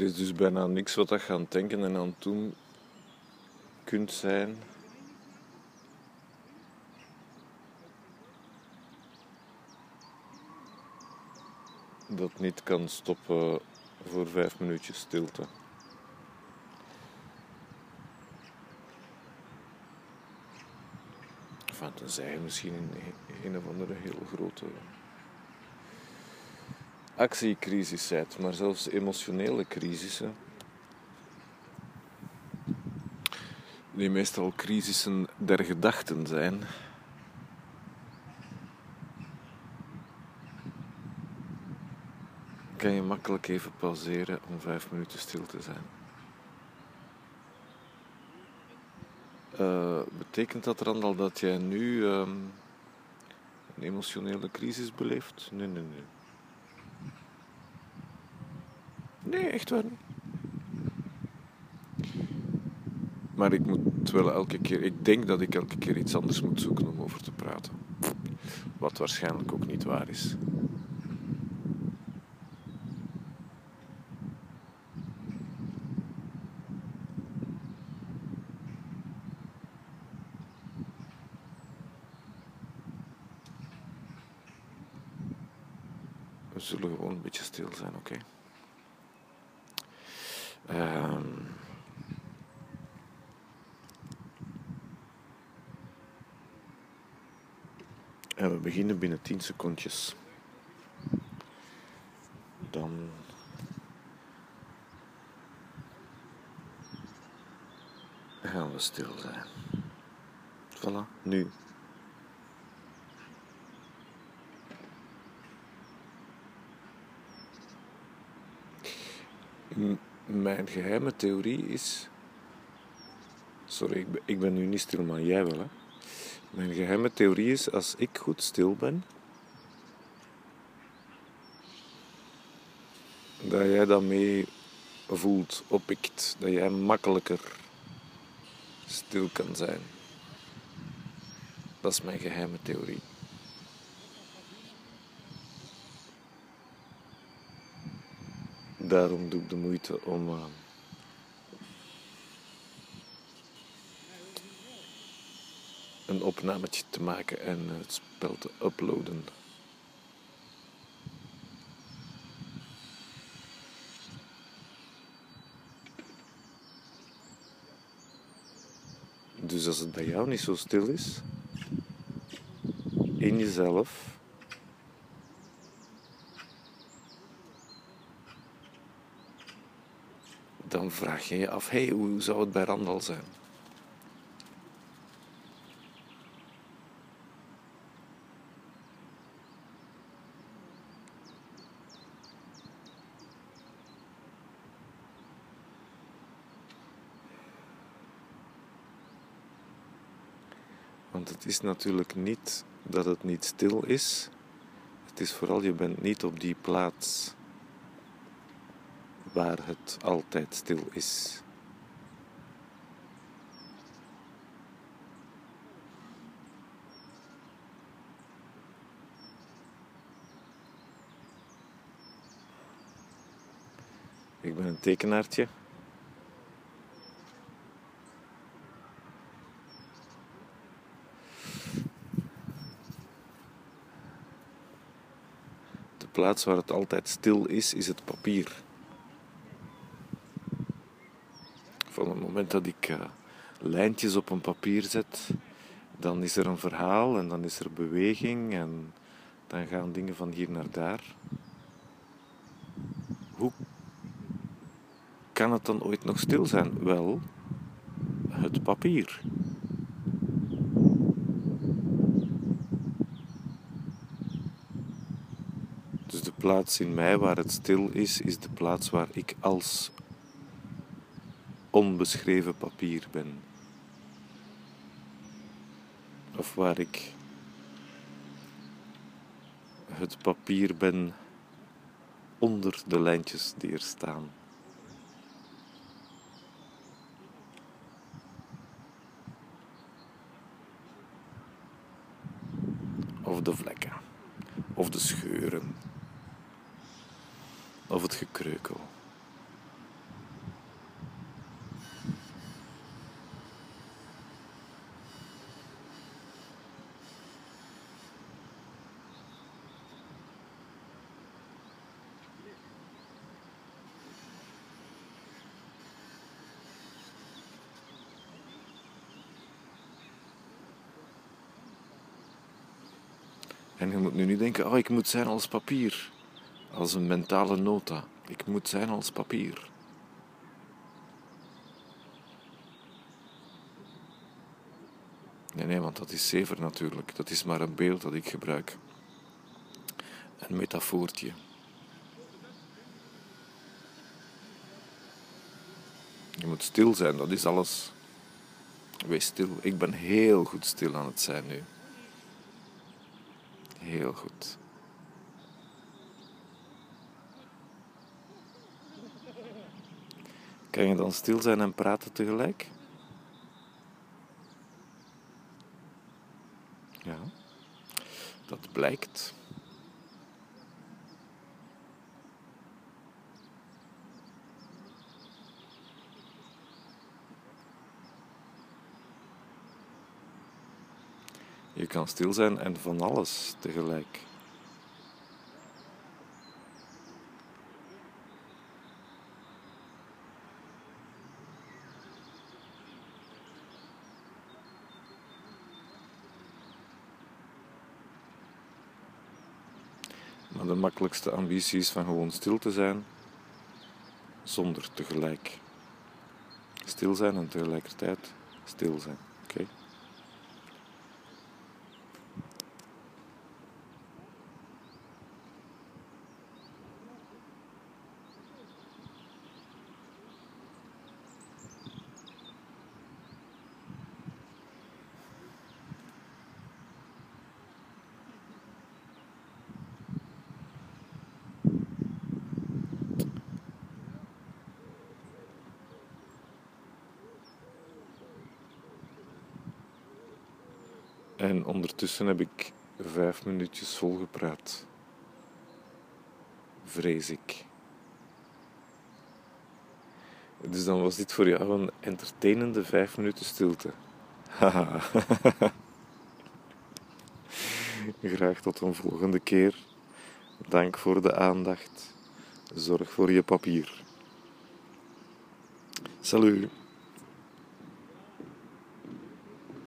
Er is dus bijna niks wat je aan het denken en aan doen kunt zijn. Dat niet kan stoppen voor vijf minuutjes stilte. Enfin, tenzij je misschien in een of andere heel grote actiecrisis zit, maar zelfs emotionele crisissen, die meestal crisissen der gedachten zijn, kan je makkelijk even pauzeren om vijf minuten stil te zijn. Uh, betekent dat, Randal, dat jij nu um, een emotionele crisis beleeft? Nee, nee, nee. Nee, echt waar. Maar ik moet wel elke keer, ik denk dat ik elke keer iets anders moet zoeken om over te praten. Wat waarschijnlijk ook niet waar is. We zullen gewoon een beetje stil zijn, oké? Um, en we beginnen binnen 10 secondjes. Dan gaan we stil zijn. Voilà, nu. Mijn geheime theorie is. Sorry, ik ben, nu niet stil, maar jij wel. Hè? Mijn geheime theorie is: als ik goed stil ben, dat jij dat mee voelt, oppikt, dat jij makkelijker stil kan zijn. Dat is mijn geheime theorie. Daarom doe ik de moeite om uh, een opnametje te maken en het spel te uploaden. Dus als het bij jou niet zo stil is, in jezelf, dan vraag je je af, hey, hoe zou het bij Randal zijn? Want het is natuurlijk niet dat het niet stil is. Het is vooral, je bent niet op die plaats waar het altijd stil is. Ik ben een tekenaartje. De plaats waar het altijd stil is, is het papier. Van het dat ik uh, lijntjes op een papier zet, dan is er een verhaal en dan is er beweging en dan gaan dingen van hier naar daar. Hoe kan het dan ooit nog stil zijn? Wel, het papier. Dus de plaats in mij waar het stil is, is de plaats waar ik als onbeschreven papier ben. Of waar ik het papier ben onder de lijntjes die er staan. Of de vlekken, of de scheuren, of het gekreukel. En je moet nu niet denken, oh ik moet zijn als papier. Als een mentale nota. Ik moet zijn als papier. Nee, nee, want dat is zever natuurlijk. Dat is maar een beeld dat ik gebruik. Een metafoortje. Je moet stil zijn, dat is alles. Wees stil. Ik ben heel goed stil aan het zijn nu. Heel goed. Kan je dan stil zijn en praten tegelijk? Ja, dat blijkt. Je kan stil zijn en van alles tegelijk. Maar de makkelijkste ambitie is van gewoon stil te zijn zonder tegelijk. Stil zijn en tegelijkertijd stil zijn. Oké? En ondertussen heb ik vijf minuutjes volgepraat. Vrees ik. Dus dan was dit voor jou een entertainende vijf minuten stilte. Graag tot een volgende keer. Dank voor de aandacht. Zorg voor je papier. Salut.